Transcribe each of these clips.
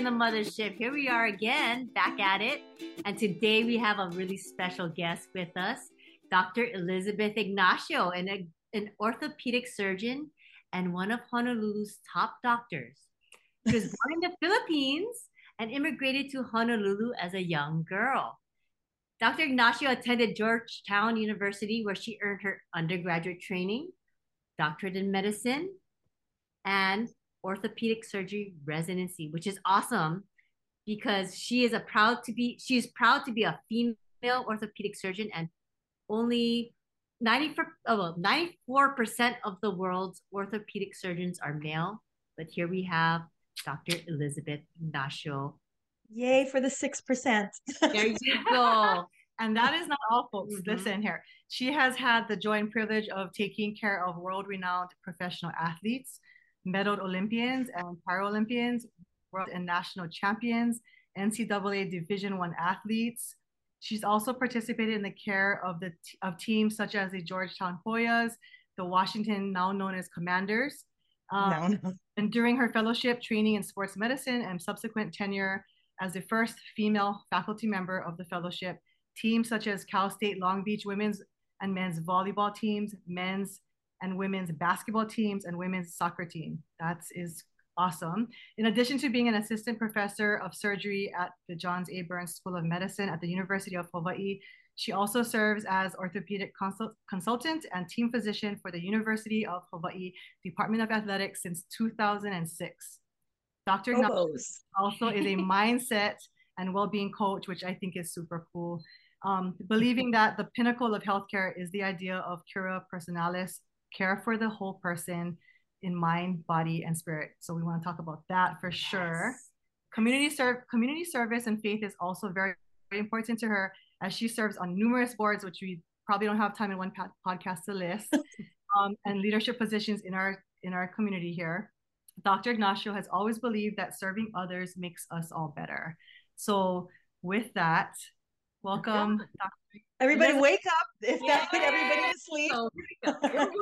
In the mothership. Here we are again, back at it. And today we have a really special guest with us, Dr. Elizabeth Ignacio, an, an orthopedic surgeon and one of Honolulu's top doctors. She was born in the Philippines and immigrated to Honolulu as a young girl. Dr. Ignacio attended Georgetown University, where she earned her undergraduate training, doctorate in medicine, and orthopedic surgery residency, which is awesome because she is a proud to be she is proud to be a female orthopedic surgeon and only 94 oh, well, 94% of the world's orthopedic surgeons are male but here we have dr elizabeth ignacio Yay for the 6%. there you go And that is not all, folks. Mhm. Listen here. She has had the joy and privilege of taking care of world renowned professional athletes, medaled Olympians and Paralympians, world and national champions, NCAA Division One athletes. She's also participated in the care of the of teams such as the Georgetown Hoyas, the Washington, now known as Commanders. Um, No, no. and during her fellowship training in sports medicine and subsequent tenure as the first female faculty member of the fellowship, teams such as Cal State Long Beach women's and men's volleyball teams, men's and women's basketball teams, and women's soccer team. That is awesome. In addition to being an assistant professor of surgery at the Johns A. Burns School of Medicine at the University of Hawaii, she also serves as orthopedic consult- consultant and team physician for the University of Hawaii Department of Athletics since 2006. Dr. Ignacio also is a mindset and well-being coach, which I think is super cool. Um, believing that the pinnacle of healthcare is the idea of cura personalis, care for the whole person in mind, body, and spirit. So we want to talk about that for sure. Community serve, community service, and faith is also very, very important to her as she serves on numerous boards, which we probably don't have time in one podcast to list, um, and leadership positions in our in our community here. Dr. Ignacio has always believed that serving others makes us all better. So, with that, welcome, Dr. Everybody Elizabeth- wake up. If that put everybody to sleep. So,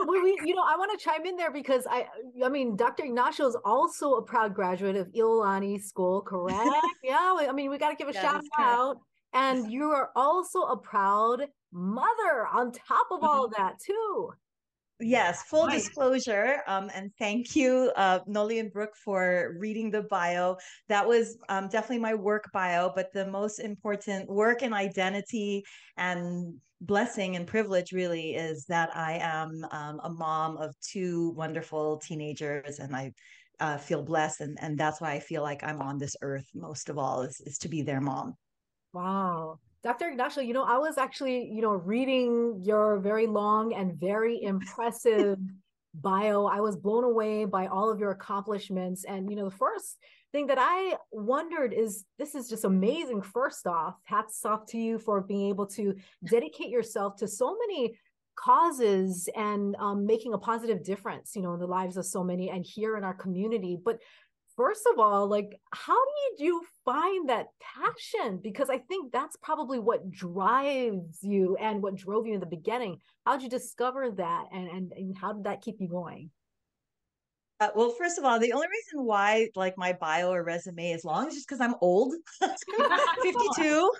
we, we- you know, I want to chime in there because I, I mean, Dr. Ignacio is also a proud graduate of Iolani School, correct? yeah, I mean, we got to give a That shout correct. out. And you are also a proud mother on top of all of that too. Yes, full Right. disclosure. Um, and thank you, uh, Noli and Brooke, for reading the bio. That was um, definitely my work bio, but the most important work and identity and blessing and privilege really is that I am um, a mom of two wonderful teenagers, and I uh, feel blessed, and and that's why I feel like I'm on this earth most of all is is to be their mom. Wow. Dr. Ignacio, you know, I was actually, you know, reading your very long and very impressive bio. I was blown away by all of your accomplishments. And, you know, the first thing that I wondered is this is just amazing. First off, hats off to you for being able to dedicate yourself to so many causes and um, making a positive difference, you know, in the lives of so many and here in our community. But first of all, like, how did you find that passion? Because I think that's probably what drives you and what drove you in the beginning. How did you discover that, and and, and how did that keep you going? Uh, well, first of all, the only reason why like my bio or resume is long is just because I'm old. 52.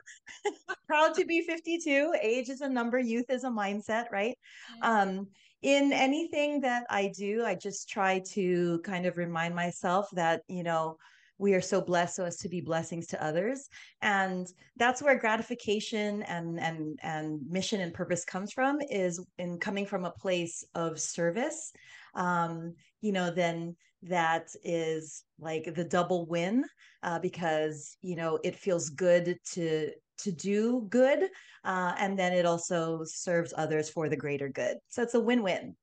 Proud to be 52. Age is a number, youth is a mindset, right? Um, in anything that I do, I just try to kind of remind myself that, you know, we are so blessed so as to be blessings to others and that's where gratification and and and mission and purpose comes from is in coming from a place of service um you know then that is like the double win uh, because you know it feels good to to do good uh, and then it also serves others for the greater good so it's a win-win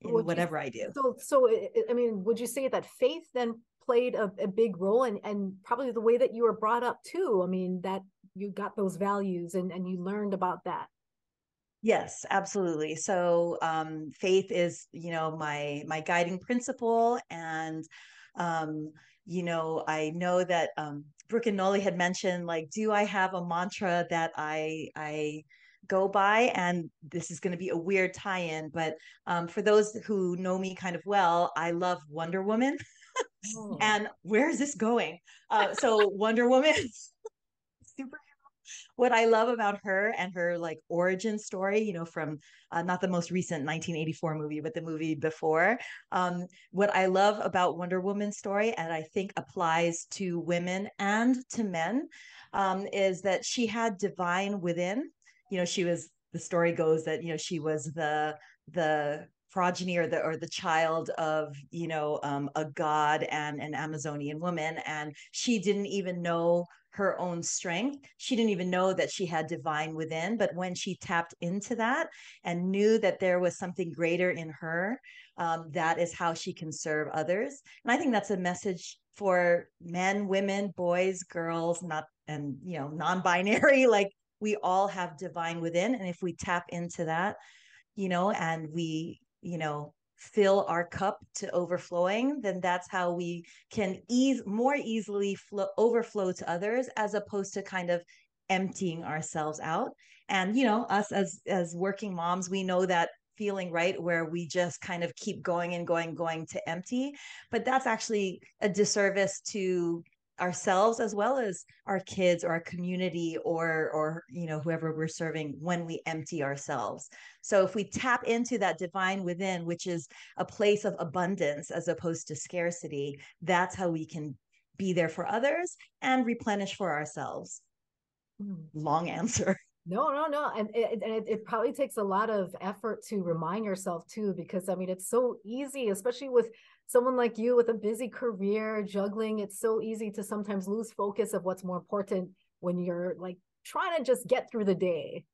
in Would you- whatever i do So, so I- I mean, would you say that faith then played a, a big role, and and probably the way that you were brought up too? I mean, that you got those values and and you learned about that. Yes, absolutely. So um, faith is, you know, my my guiding principle, and um, you know, I know that um, Brooke and Nolly had mentioned, like, do I have a mantra that I I go by? And this is going to be a weird tie-in, but um, for those who know me kind of well, I love Wonder Woman. Oh. and where is this going? Uh, so Wonder Woman, super what I love about her and her like origin story, you know, from uh, not the most recent 1984 movie, but the movie before. Um, what I love about Wonder Woman's story, and I think applies to women and to men, um, is that she had divine within. You know, she was. The story goes that you know she was the the progeny or the or the child of you know um, a god and an Amazonian woman, and she didn't even know her own strength. She didn't even know that she had divine within, but when she tapped into that and knew that there was something greater in her, um, that is how she can serve others. And I think that's a message for men, women, boys, girls, not and you know non-binary. Like we all have divine within, and if we tap into that, you know, and we you know fill our cup to overflowing then that's how we can ease more easily flow overflow to others as opposed to kind of emptying ourselves out. And you know us as as working moms we know that feeling right where we just kind of keep going and going going to empty. But that's actually a disservice to ourselves as well as our kids or our community or or you know whoever we're serving when we empty ourselves. So if we tap into that divine within which is a place of abundance as opposed to scarcity that's how we can be there for others and replenish for ourselves. Hmm. long answer. No, no, no, and it, and it, it probably takes a lot of effort to remind yourself too, because I mean it's so easy, especially with someone like you with a busy career juggling. It's so easy to sometimes lose focus of what's more important when you're like trying to just get through the day.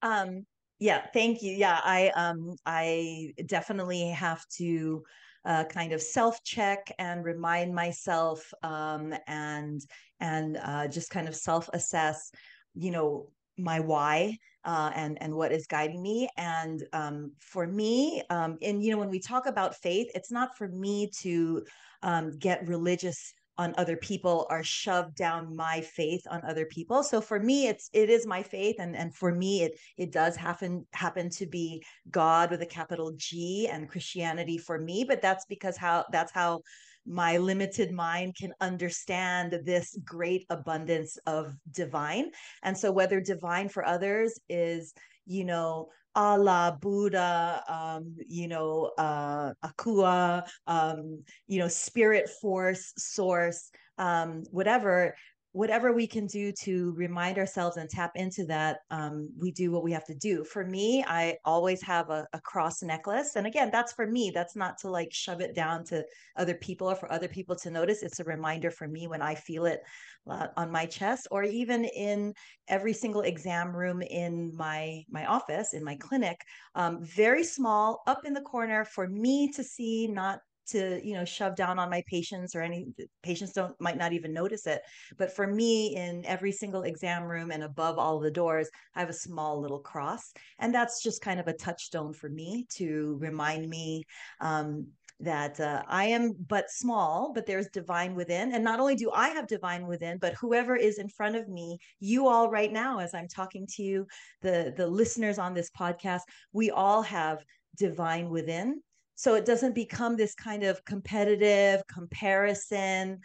Um, yeah, thank you. Yeah, I um I definitely have to uh, kind of self check and remind myself um, and and uh, just kind of self assess, you know, my why uh, and and what is guiding me. And um, for me, um, and you know, when we talk about faith, it's not for me to um, get religious on other people or shove down my faith on other people. So for me it's it is my faith. And and for me it it does happen happen to be god with a capital g and christianity for me. But that's because how that's how my limited mind can understand this great abundance of divine. And so whether divine for others is you know Allah, Buddha, um, you know, uh, Akua, um, you know, spirit force, source, um, whatever, whatever we can do to remind ourselves and tap into that, um, we do what we have to do. For me, I always have a, a cross necklace. And again, that's for me. That's not to like shove it down to other people or for other people to notice. It's a reminder for me when I feel it uh, on my chest or even in every single exam room in my my office in my clinic um, very small up in the corner for me to see not to you know shove down on my patients or any patients don't might not even notice it but for me in every single exam room and above all the doors i have a small little cross and that's just kind of a touchstone for me to remind me um, that uh, I am but small, but there's divine within. And not only do I have divine within, but whoever is in front of me, you all right now, as I'm talking to you, the the listeners on this podcast, we all have divine within so it doesn't become this kind of competitive comparison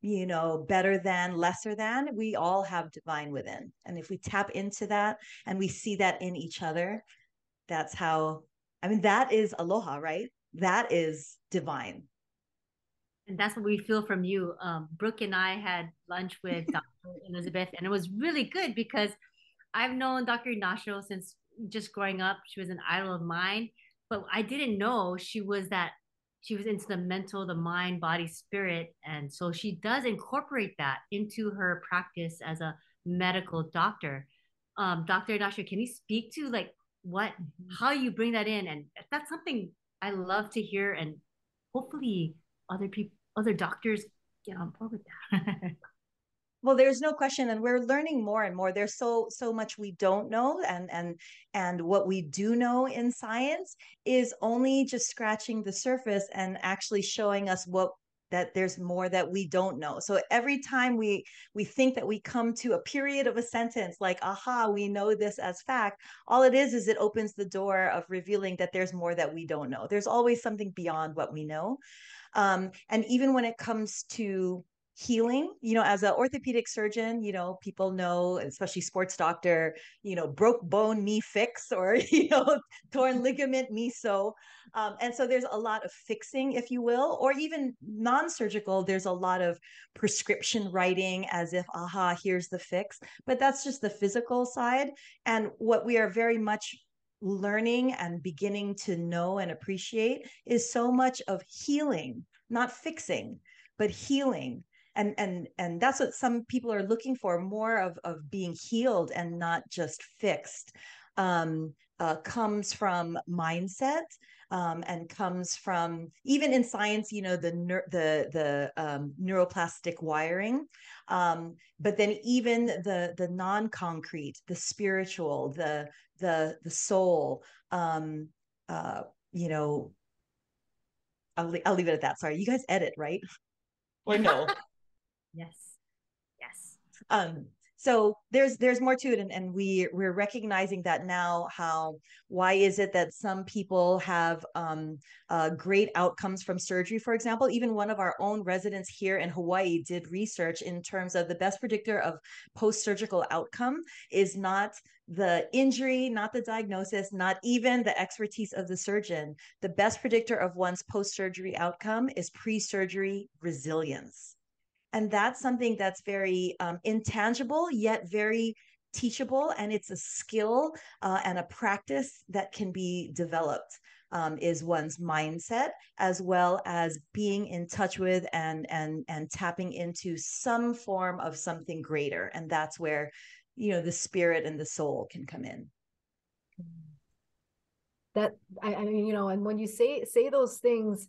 you know better than lesser than. We all have divine within. And if we tap into that and we see that in each other that's how i mean that is aloha right? That is divine. And that's what we feel from you. Um, brooke and i had lunch with dr elizabeth and it was really good because i've known dr ignacio since just growing up. She was an idol of mine but I didn't know she was that she was into the mental, the mind, body, spirit. And so she does incorporate that into her practice as a medical doctor. Um, Dr. Can you speak to like what how you bring that in? And that's something I love to hear and hopefully other people other doctors get on board with that. well there's no question and we're learning more and more. There's so so much we don't know and and and what we do know in science is only just scratching the surface and actually showing us what that there's more that we don't know. So every time we we think that we come to a period of a sentence like aha we know this as fact all it is is it opens the door of revealing that there's more that we don't know. There's always something beyond what we know. Um, and even when it comes to healing you know as an orthopedic surgeon you know people know especially sports doctor you know broke bone me fix or you know torn ligament me so um, and so there's a lot of fixing if you will or even non-surgical there's a lot of prescription writing as if aha here's the fix but that's just the physical side. And what we are very much learning and beginning to know and appreciate is so much of healing not fixing but healing and and and that's what some people are looking for more of of being healed and not just fixed um, uh, comes from mindset um, and comes from even in science you know the the the um, neuroplastic wiring um, but then even the the non-concrete the spiritual the the the soul um, uh, you know I'll, I'll leave it at that. Sorry you guys edit right? Or no Yes. Yes. Um, so there's there's more to it and, and we we're recognizing that now how why is it that some people have um, uh, great outcomes from surgery for example even one of our own residents here in hawaii did research in terms of the best predictor of post-surgical outcome is not the injury not the diagnosis not even the expertise of the surgeon the best predictor of one's post-surgery outcome is pre-surgery resilience and that's something that's very um, intangible yet very teachable and it's a skill uh, and a practice that can be developed um, is one's mindset as well as being in touch with and and and tapping into some form of something greater. And that's where you know the spirit and the soul can come in. That I, I mean you know and when you say say those things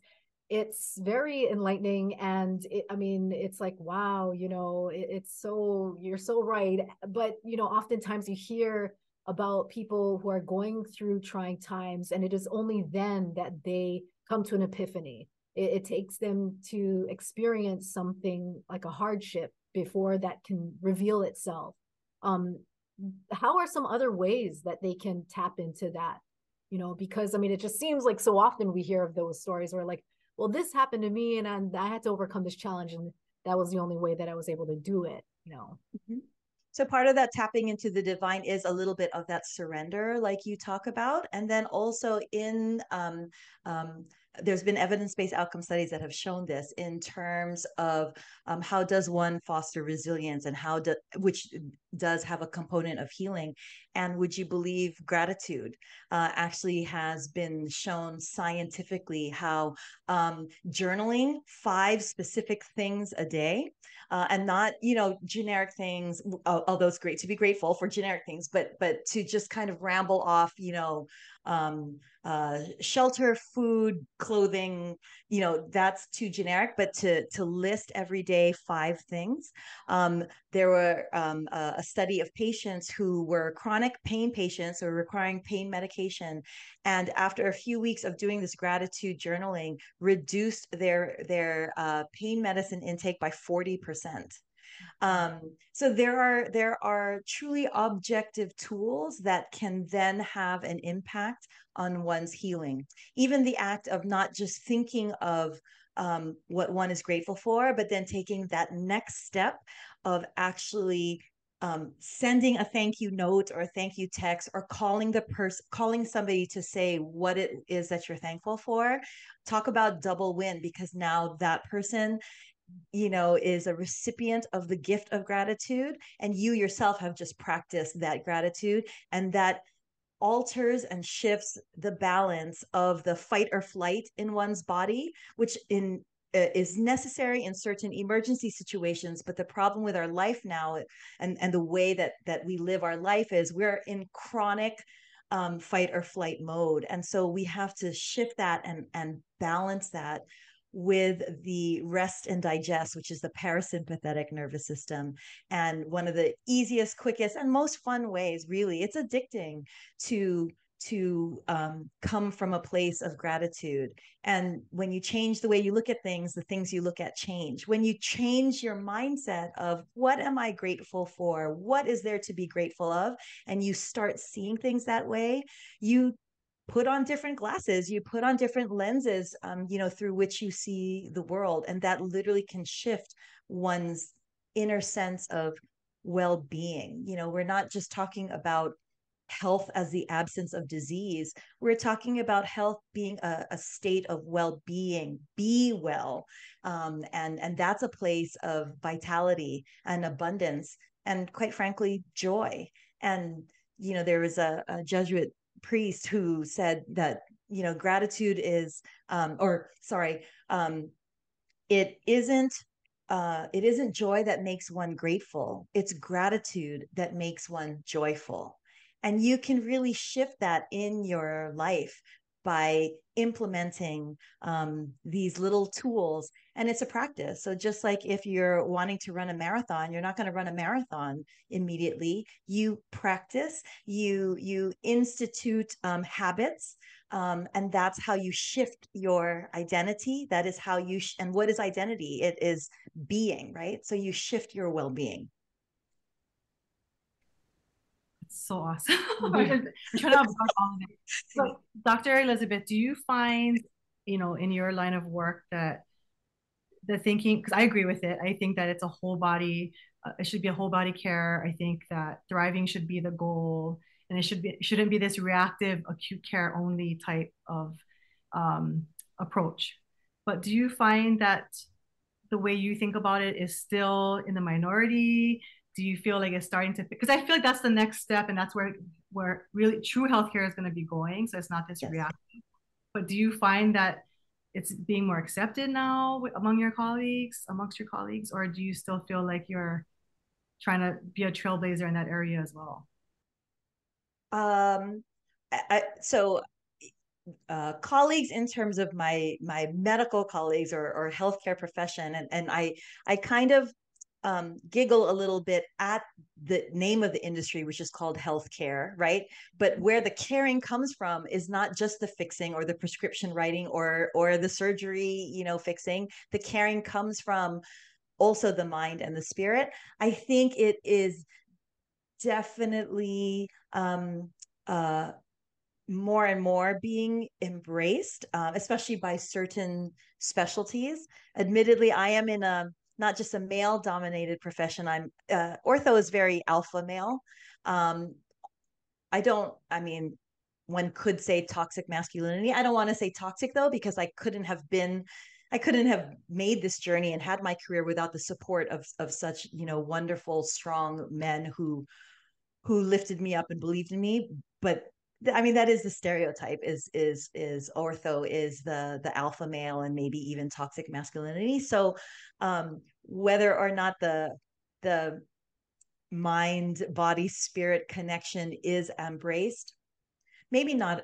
it's very enlightening and it, i mean it's like wow you know it, it's so you're so right but you know oftentimes you hear about people who are going through trying times and it is only then that they come to an epiphany. It, it takes them to experience something like a hardship before that can reveal itself. Um how are some other ways that they can tap into that? You know because i mean it just seems like so often we hear of those stories where like well, this happened to me and I, I had to overcome this challenge. And that was the only way that I was able to do it, you know. Mm-hmm. So part of that tapping into the divine is a little bit of that surrender, like you talk about, and then also in um, um, there's been evidence-based outcome studies that have shown this in terms of um, how does one foster resilience and how do which does have a component of healing and would you believe gratitude uh, actually has been shown scientifically how um, journaling five specific things a day uh, and not you know generic things although it's great to be grateful for generic things but but to just kind of ramble off you know um, uh, shelter, food, clothing, you know, that's too generic, but to, to list every day five things. Um, there were um, a, a, study of patients who were chronic pain patients or requiring pain medication. And after a few weeks of doing this gratitude journaling, reduced their, their uh, pain medicine intake by 40%. Um, so there are there are truly objective tools that can then have an impact on one's healing. Even the act of not just thinking of um, what one is grateful for, but then taking that next step of actually um, sending a thank you note or a thank you text or calling the person calling somebody to say what it is that you're thankful for talk about double win because now that person you know is a recipient of the gift of gratitude and you yourself have just practiced that gratitude and that alters and shifts the balance of the fight or flight in one's body which in uh, is necessary in certain emergency situations. But the problem with our life now and and the way that that we live our life is we're in chronic um, fight or flight mode. And so we have to shift that and and balance that with the rest and digest, which is the parasympathetic nervous system. And one of the easiest, quickest, and most fun ways, really, it's addicting to to um, come from a place of gratitude. And when you change the way you look at things, the things you look at change. When you change your mindset of what am I grateful for? What is there to be grateful of? And you start seeing things that way, you put on different glasses you put on different lenses um, you know through which you see the world and that literally can shift one's inner sense of well-being. You know we're not just talking about health as the absence of disease. We're talking about health being a, a state of well-being. Be well. Um, and and that's a place of vitality and abundance and quite frankly joy. And you know there was a, a jesuit priest who said that you know gratitude is um or sorry um it isn't uh it isn't joy that makes one grateful. It's gratitude that makes one joyful. And you can really shift that in your life by implementing um, these little tools and it's a practice so just like if you're wanting to run a marathon you're not going to run a marathon immediately you practice you you institute um, habits um, and that's how you shift your identity that is how you sh- and what is identity it is being right so you shift your well-being so awesome. I'm trying to absorb all of it. So, Dr. Elizabeth, do you find, you know, in your line of work that the thinking, because I agree with it, I think that it's a whole body, uh, it should be a whole body care. I think that thriving should be the goal, and it should be shouldn't be this reactive acute care only type of um, approach. But do you find that the way you think about it is still in the minority? do you feel like it's starting to because i feel like that's the next step and that's where where really true healthcare is going to be going so it's not this yes. reaction but do you find that it's being more accepted now among your colleagues amongst your colleagues or do you still feel like you're trying to be a trailblazer in that area as well? Um I, so uh, colleagues in terms of my my medical colleagues or, or healthcare profession and, and I I kind of um, giggle a little bit at the name of the industry, which is called healthcare, right? But where the caring comes from is not just the fixing or the prescription writing or or the surgery, you know, fixing. The caring comes from also the mind and the spirit. I think it is definitely um, uh, more and more being embraced, uh, especially by certain specialties. Admittedly, I am in a not just a male dominated profession. I'm uh, ortho is very alpha male. Um, I don't, I mean, one could say toxic masculinity. I don't want to say toxic though, because I couldn't have been, I couldn't have made this journey and had my career without the support of of such, you know, wonderful, strong men who who lifted me up and believed in me. But I mean, that is the stereotype is is is ortho is the the alpha male and maybe even toxic masculinity. So um, whether or not the the mind body spirit connection is embraced, maybe not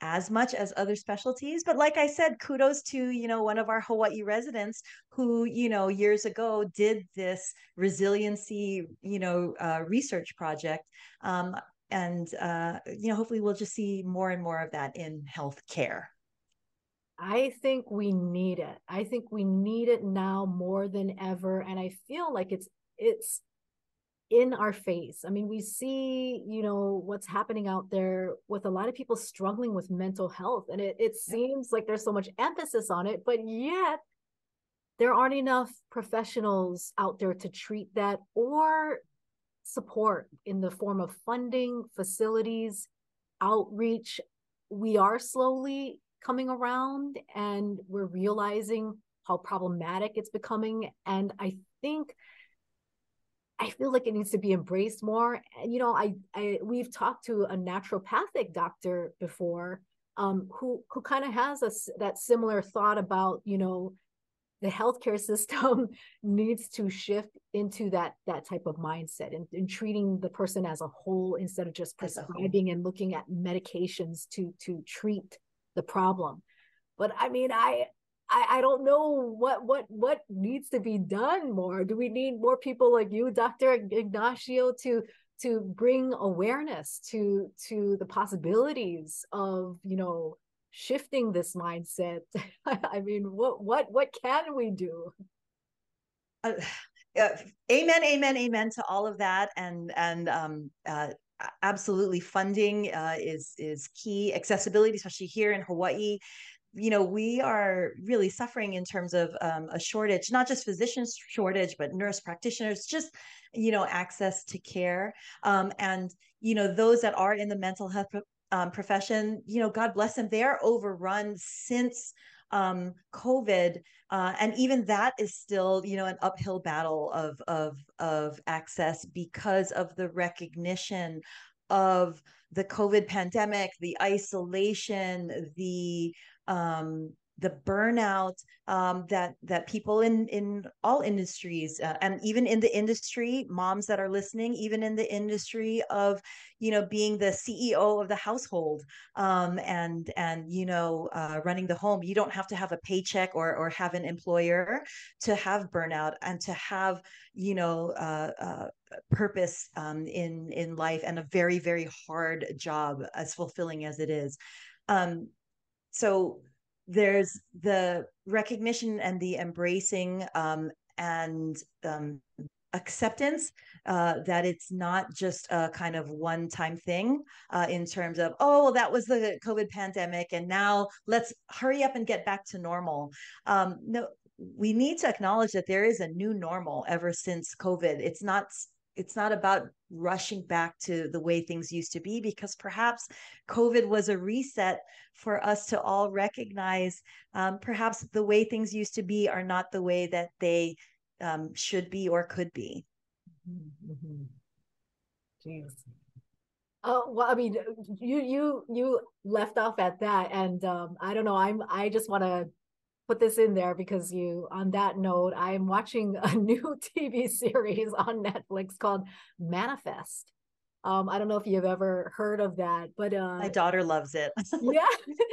as much as other specialties but like i said kudos to you know one of our hawaii residents who you know years ago did this resiliency you know uh, research project um, and uh, you know hopefully we'll just see more and more of that in healthcare i think we need it i think we need it now more than ever and i feel like it's it's in our face. I mean, we see, you know, what's happening out there with a lot of people struggling with mental health. And it, it seems like there's so much emphasis on it, but yet there aren't enough professionals out there to treat that or support in the form of funding, facilities, outreach. We are slowly coming around and we're realizing how problematic it's becoming. And I think I feel like it needs to be embraced more. And you know, I, I we've talked to a naturopathic doctor before, um, who who kind of has a that similar thought about you know, the healthcare system needs to shift into that that type of mindset and, and treating the person as a whole instead of just prescribing and looking at medications to to treat the problem. But I mean, I I, I don't know what what what needs to be done more. Do we need more people like you, Dr. Ignacio, to to bring awareness to to the possibilities of you know shifting this mindset? I mean, what what what can we do? Uh, uh, amen, amen, amen to all of that, and and um, uh, absolutely funding uh, is is key accessibility especially here in hawaii you know we are really suffering in terms of um, a shortage not just physicians shortage but nurse practitioners just you know access to care um, and you know those that are in the mental health um, profession you know god bless them they're overrun since um, covid uh, and even that is still you know an uphill battle of of of access because of the recognition of the covid pandemic the isolation the um, the burnout um, that that people in in all industries uh, and even in the industry moms that are listening even in the industry of you know being the ceo of the household um, and and you know uh, running the home you don't have to have a paycheck or or have an employer to have burnout and to have you know uh, uh purpose um, in in life and a very very hard job as fulfilling as it is. Um, so there's the recognition and the embracing um, and um, acceptance uh, that it's not just a kind of one time thing uh, in terms of, oh, well, that was the COVID pandemic, and now let's hurry up and get back to normal. Um, no, we need to acknowledge that there is a new normal ever since COVID. It's not it's not about rushing back to the way things used to be because perhaps covid was a reset for us to all recognize um, perhaps the way things used to be are not the way that they um, should be or could be mm-hmm. Jeez. Oh well, I mean, you you you left off at that, and um, I don't know. I'm I just want to put this in there because you on that note i'm watching a new tv series on netflix called manifest um, I don't know if you've ever heard of that, but uh, my daughter loves it. Yeah,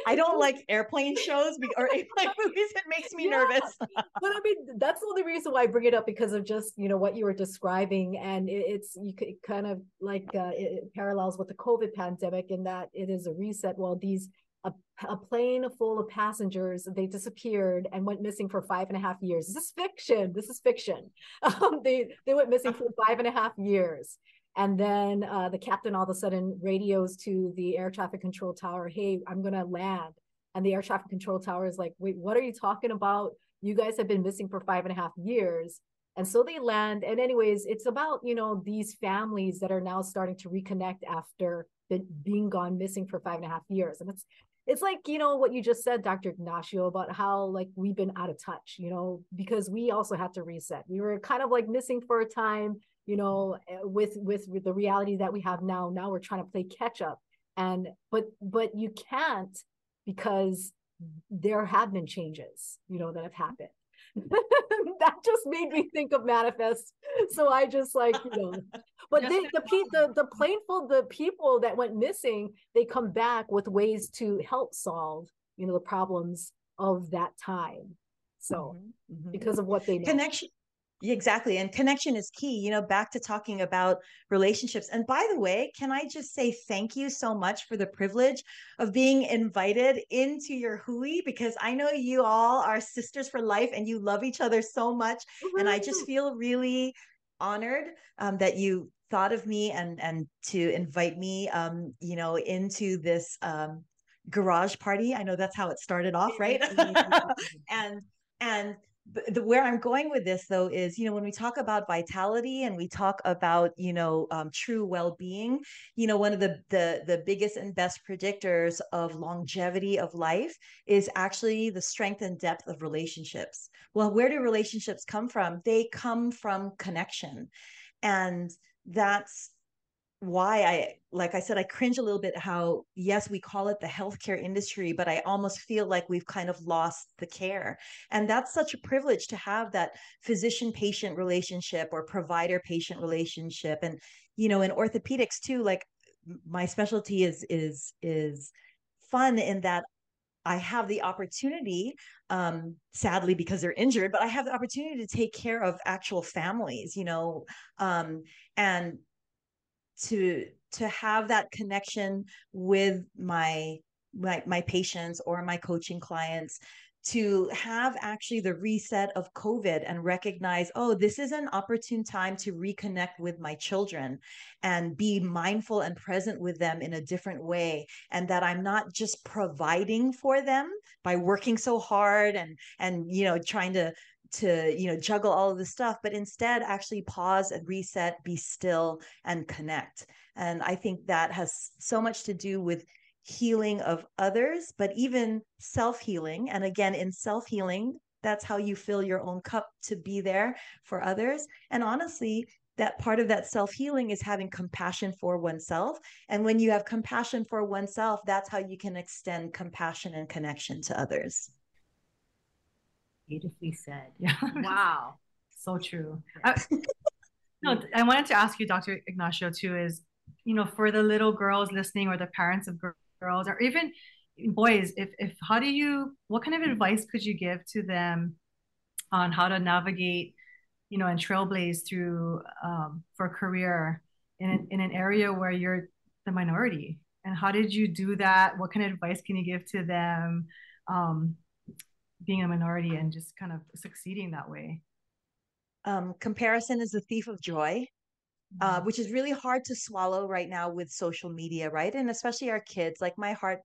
I don't like airplane shows or airplane movies. It makes me yeah. nervous. but I mean, that's the only reason why I bring it up because of just you know what you were describing, and it, it's you could kind of like uh, it parallels with the COVID pandemic in that it is a reset. Well, these a, a plane full of passengers they disappeared and went missing for five and a half years. This is fiction. This is fiction. Um, they they went missing for five and a half years. And then uh, the captain all of a sudden radios to the air traffic control tower hey i'm going to land. And the air traffic control tower is like wait what are you talking about? You guys have been missing for five and a half years. And so they land. And anyways it's about you know these families that are now starting to reconnect after being gone missing for five and a half years. And it's it's like you know what you just said dr ignacio about how like we've been out of touch you know because we also had to reset. We were kind of like missing for a time you know eh, with with, with the reality that we have now. Now we're trying to play catch up. And but but you can't because there have been changes you know that have happened. That just made me think of manifest. So i just like you know but they, the, the the plainful the people that went missing they come back with ways to help solve you know the problems of that time so mm-hmm. mm-hmm. because of what they know. connection Exactly. And connection is key, you know, back to talking about relationships. And by the way, can I just say thank you so much for the privilege of being invited into your Hui because I know you all are sisters for life and you love each other so much. Mm-hmm. And I just feel really honored um, that you thought of me and and to invite me um, you know into this um, garage party. I know that's how it started off, right? and and the, where I'm going with this though is, you know, when we talk about vitality and we talk about, you know, um, true well-being, you know, one of the the the biggest and best predictors of longevity of life is actually the strength and depth of relationships. Well, where do relationships come from? They come from connection, and that's why I, like I said, I cringe a little bit how, yes, we call it the healthcare industry, but I almost feel like we've kind of lost the care. And that's such a privilege to have that physician patient relationship or provider patient relationship. And, you know, in orthopedics too, like my specialty is, is, is fun in that I have the opportunity, um, sadly because they're injured, but I have the opportunity to take care of actual families, you know, um, and to to have that connection with my my, my patients or my coaching clients to have actually the reset of COVID and recognize, oh, this is an opportune time to reconnect with my children and be mindful and present with them in a different way. And that I'm not just providing for them by working so hard and, and, you know, trying to, to you know juggle all of this stuff but instead actually pause and reset be still and connect and i think that has so much to do with healing of others but even self healing and again in self healing that's how you fill your own cup to be there for others and honestly that part of that self healing is having compassion for oneself and when you have compassion for oneself that's how you can extend compassion and connection to others Beautifully said. Yeah. Wow. so true. I, uh, no, I wanted to ask you, Dr. Ignacio, too, is, you know, for the little girls listening or the parents of girls or even boys, if, if how do you, what kind of advice could you give to them on how to navigate, you know, and trailblaze through um, for a career in an, in an area where you're the minority? And how did you do that? What kind of advice can you give to them? Um, being a minority and just kind of succeeding that way? Um, comparison is the thief of joy. Uh, Mm-hmm. which is really hard to swallow right now with social media, right? And especially our kids. Like my heart,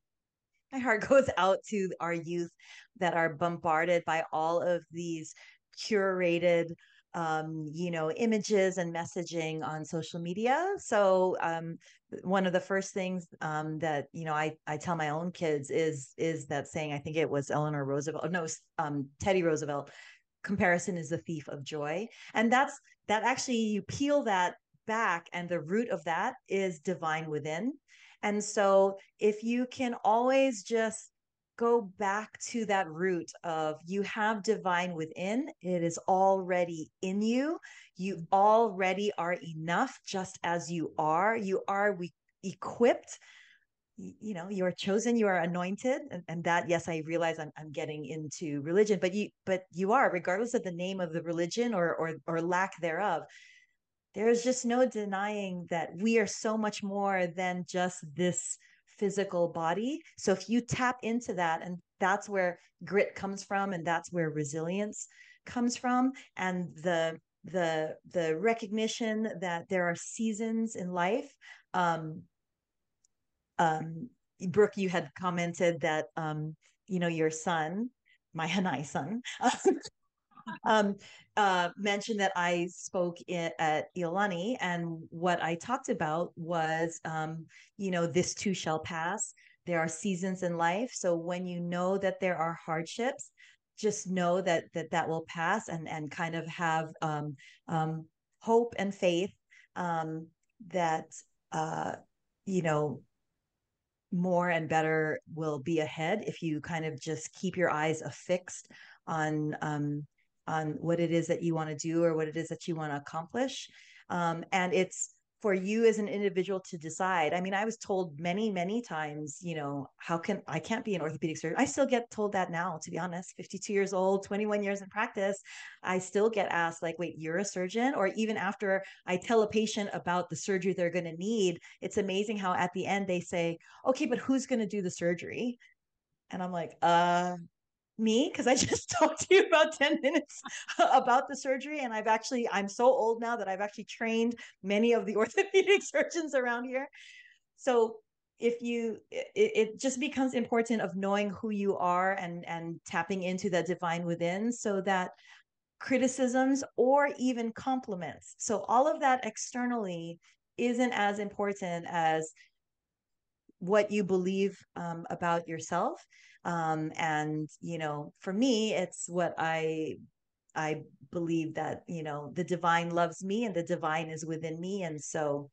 my heart goes out to our youth that are bombarded by all of these curated, um, you know, images and messaging on social media. So um, one of the first things um, that you know I I tell my own kids is is that saying. I think it was Eleanor Roosevelt. No, um, Teddy Roosevelt. Comparison is the thief of joy, and that's that. Actually, you peel that back and the root of that is divine within. And so if you can always just go back to that root of you have divine within it is already in you. You already are enough just as you are. You are we equipped you know you are chosen you are anointed and, and that yes i realize I'm, I'm getting into religion but you but you are regardless of the name of the religion or or, or lack thereof there's just no denying that we are so much more than just this physical body. So if you tap into that, and that's where grit comes from, and that's where resilience comes from, and the the the recognition that there are seasons in life. Um, um, Brooke, you had commented that um, you know your son, my Hanai son, um, uh, mentioned that I spoke in, at Iolani, and what I talked about was, um, you know, this too shall pass. There are seasons in life, so when you know that there are hardships, just know that that that will pass, and and kind of have um, um, hope and faith um, that uh, you know more and better will be ahead if you kind of just keep your eyes affixed on um, on what it is that you want to do or what it is that you want to accomplish. Um, and it's for you as an individual to decide. I mean, I was told many, many times, you know, how can I can't be an orthopedic surgeon. I still get told that now, to be honest, 52 years old, 21 years in practice. I still get asked, like, wait, you're a surgeon? Or even after I tell a patient about the surgery they're going to need, it's amazing how at the end they say, okay, but who's going to do the surgery? And I'm like, uh, me because I just talked to you about 10 minutes about the surgery. And I've actually, I'm so old now that I've actually trained many of the orthopedic surgeons around here. So if you it, it just becomes important of knowing who you are and and tapping into that divine within so that criticisms or even compliments so all of that externally isn't as important as what you believe um, about yourself um, and you know for me it's what i i believe that you know the divine loves me and the divine is within me and so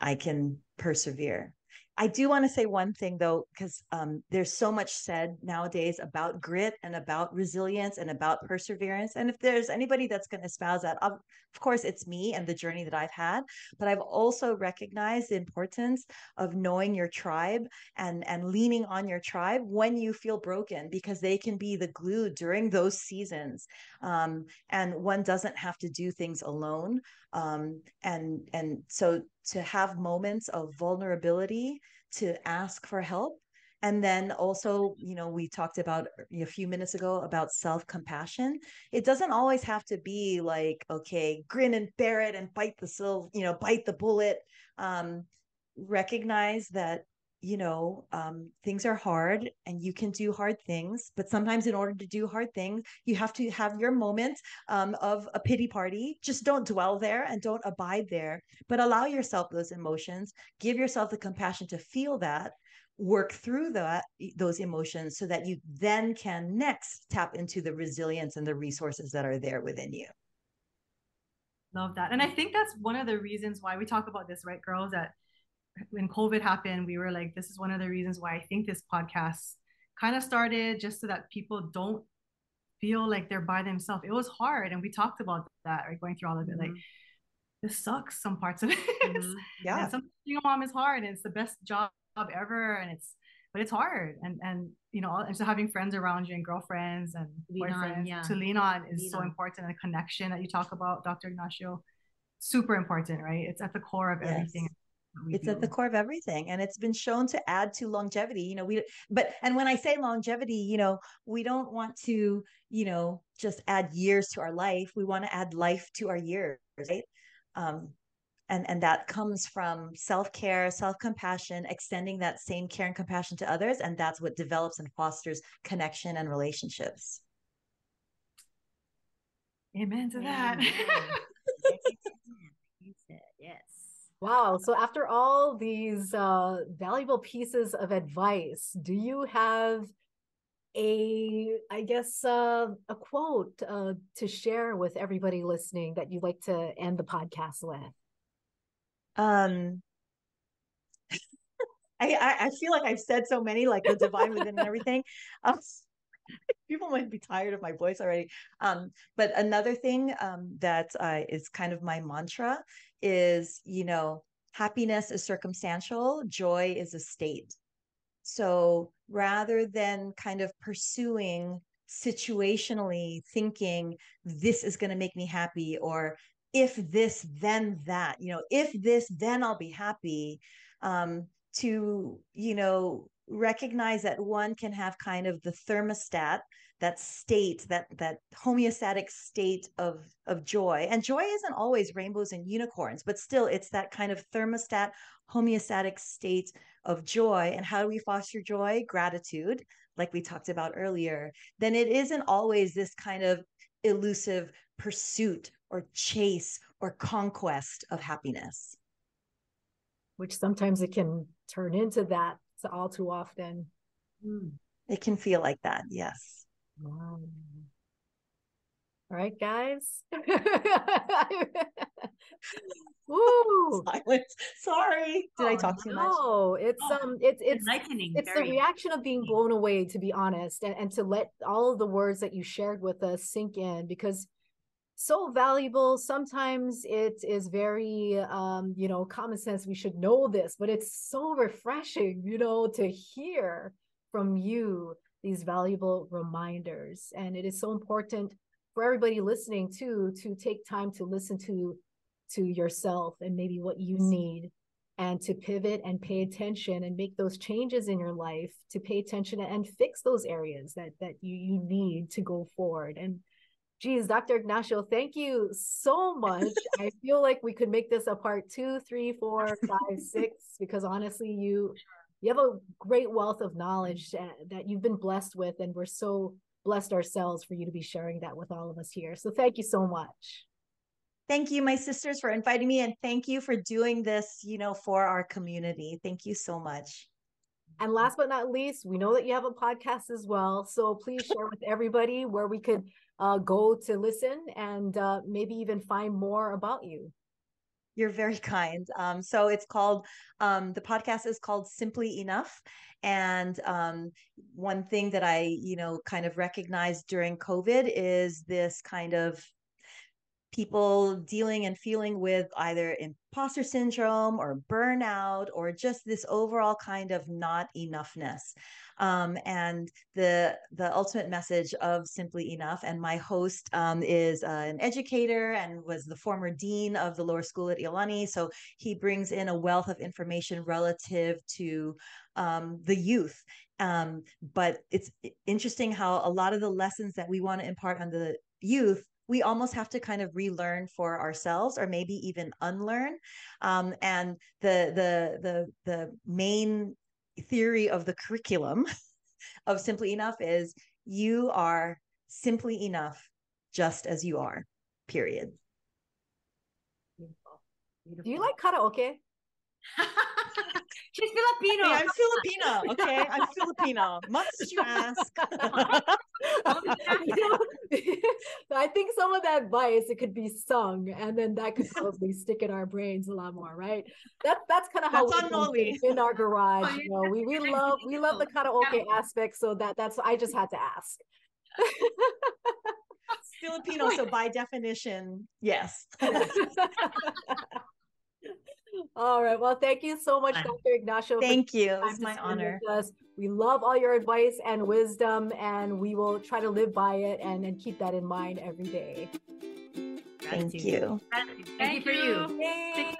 i can persevere I do want to say one thing though, because um, there's so much said nowadays about grit and about resilience and about perseverance. And if there's anybody that's going to espouse that, of course, it's me and the journey that I've had. But I've also recognized the importance of knowing your tribe and and leaning on your tribe when you feel broken, because they can be the glue during those seasons. Um, and one doesn't have to do things alone. Um, and and so to have moments of vulnerability to ask for help. And then also you know we talked about a few minutes ago about self compassion it doesn't always have to be like okay grin and bear it and bite the silver you know bite the bullet. Um recognize that you know um, things are hard and you can do hard things but sometimes in order to do hard things you have to have your moment um, of a pity party. Just don't dwell there and don't abide there but allow yourself those emotions. Give yourself the compassion to feel that work through that those emotions so that you then can next tap into the resilience and the resources that are there within you. Love that. And i think that's one of the reasons why we talk about this right girls that when COVID happened, we were like, this is one of the reasons why I think this podcast kind of started just so that people don't feel like they're by themselves. It was hard. And we talked about that, right? Going through all of it. Mm-hmm. Like, this sucks, some parts of it. Mm-hmm. Yeah. and some being a mom is hard and it's the best job ever. And it's, but it's hard. And, and, you know, and so having friends around you and girlfriends and lean boyfriends on, yeah. to lean on is lean so on. important. And the connection that you talk about, Dr. Ignacio, super important, right? It's at the core of yes. everything it's do. at the core of everything and it's been shown to add to longevity you know we but and when i say longevity you know we don't want to you know just add years to our life we want to add life to our years right? Um and and that comes from self-care self-compassion extending that same care and compassion to others and that's what develops and fosters connection and relationships. Amen to that. Yes Wow. So after all these uh, valuable pieces of advice, do you have a, I guess, uh, a quote uh, to share with everybody listening that you'd like to end the podcast with? Um, I, I feel like I've said so many, like the divine within and everything. Um, people might be tired of my voice already. Um, but another thing um, that uh, is kind of my mantra is, you know, happiness is circumstantial, joy is a state. So rather than kind of pursuing situationally thinking this is going to make me happy or if this then that you know if this then i'll be happy um to you know recognize that one can have kind of the thermostat that state that that homeostatic state of of joy. And joy isn't always rainbows and unicorns but still it's that kind of thermostat homeostatic state of joy. And how do we foster joy? Gratitude like we talked about earlier. Then it isn't always this kind of elusive pursuit or chase or conquest of happiness. Which sometimes it can turn into that all too often it can feel like that yes Wow. All right, guys. Ooh. Silence. Sorry. Did oh, I talk too no. much? No, it's oh, um it's it's it's the reaction of being blown away, to be honest, and, and to let all of the words that you shared with us sink in because so valuable. Sometimes it is very um, you know, common sense. We should know this, but it's so refreshing, you know, to hear from you these valuable reminders. And it is so important for everybody listening too to take time to listen to to yourself and maybe what you need and to pivot and pay attention and make those changes in your life to pay attention and fix those areas that that you, you need to go forward and geez dr ignacio thank you so much i feel like we could make this a part two three four five six because honestly you you have a great wealth of knowledge that, that you've been blessed with and we're so blessed ourselves for you to be sharing that with all of us here so thank you so much Thank you, my sisters, for inviting me, and thank you for doing this, you know, for our community. Thank you so much. And last but not least, we know that you have a podcast as well. So please share with everybody where we could uh, go to listen and uh, maybe even find more about you. You're very kind. Um, so it's called, um, the podcast is called Simply Enough. And um, one thing that I, you know, kind of recognized during COVID is this kind of people dealing and feeling with either imposter syndrome or burnout or just this overall kind of not enoughness. Um, and the the ultimate message of simply enough and my host um, is uh, an educator and was the former dean of the lower school at Iolani. So he brings in a wealth of information relative to um, the youth. Um, but it's interesting how a lot of the lessons that we want to impart on the youth we almost have to kind of relearn for ourselves or maybe even unlearn um, and the the the the main theory of the curriculum of simply enough is you are simply enough just as you are period Beautiful. Beautiful. do you like karaoke She's Filipino. Hey, I'm Filipino. Okay, I'm Filipino. Must you ask? I think some of that advice it could be sung, and then that could probably stick in our brains a lot more, right? That that's kind of how That's on we in our garage. You know, we we love we love the karaoke aspect, so that that's I just had to ask. Filipino, so by definition, yes. All right. Well, thank you so much, Dr. Ignacio. Thank you. It's my honor. We love all your advice and wisdom, and we will try to live by it and, and keep that in mind every day. Thank you. Thank you for you. Yay.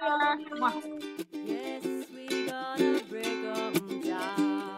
Yes, we gonna break 'em down.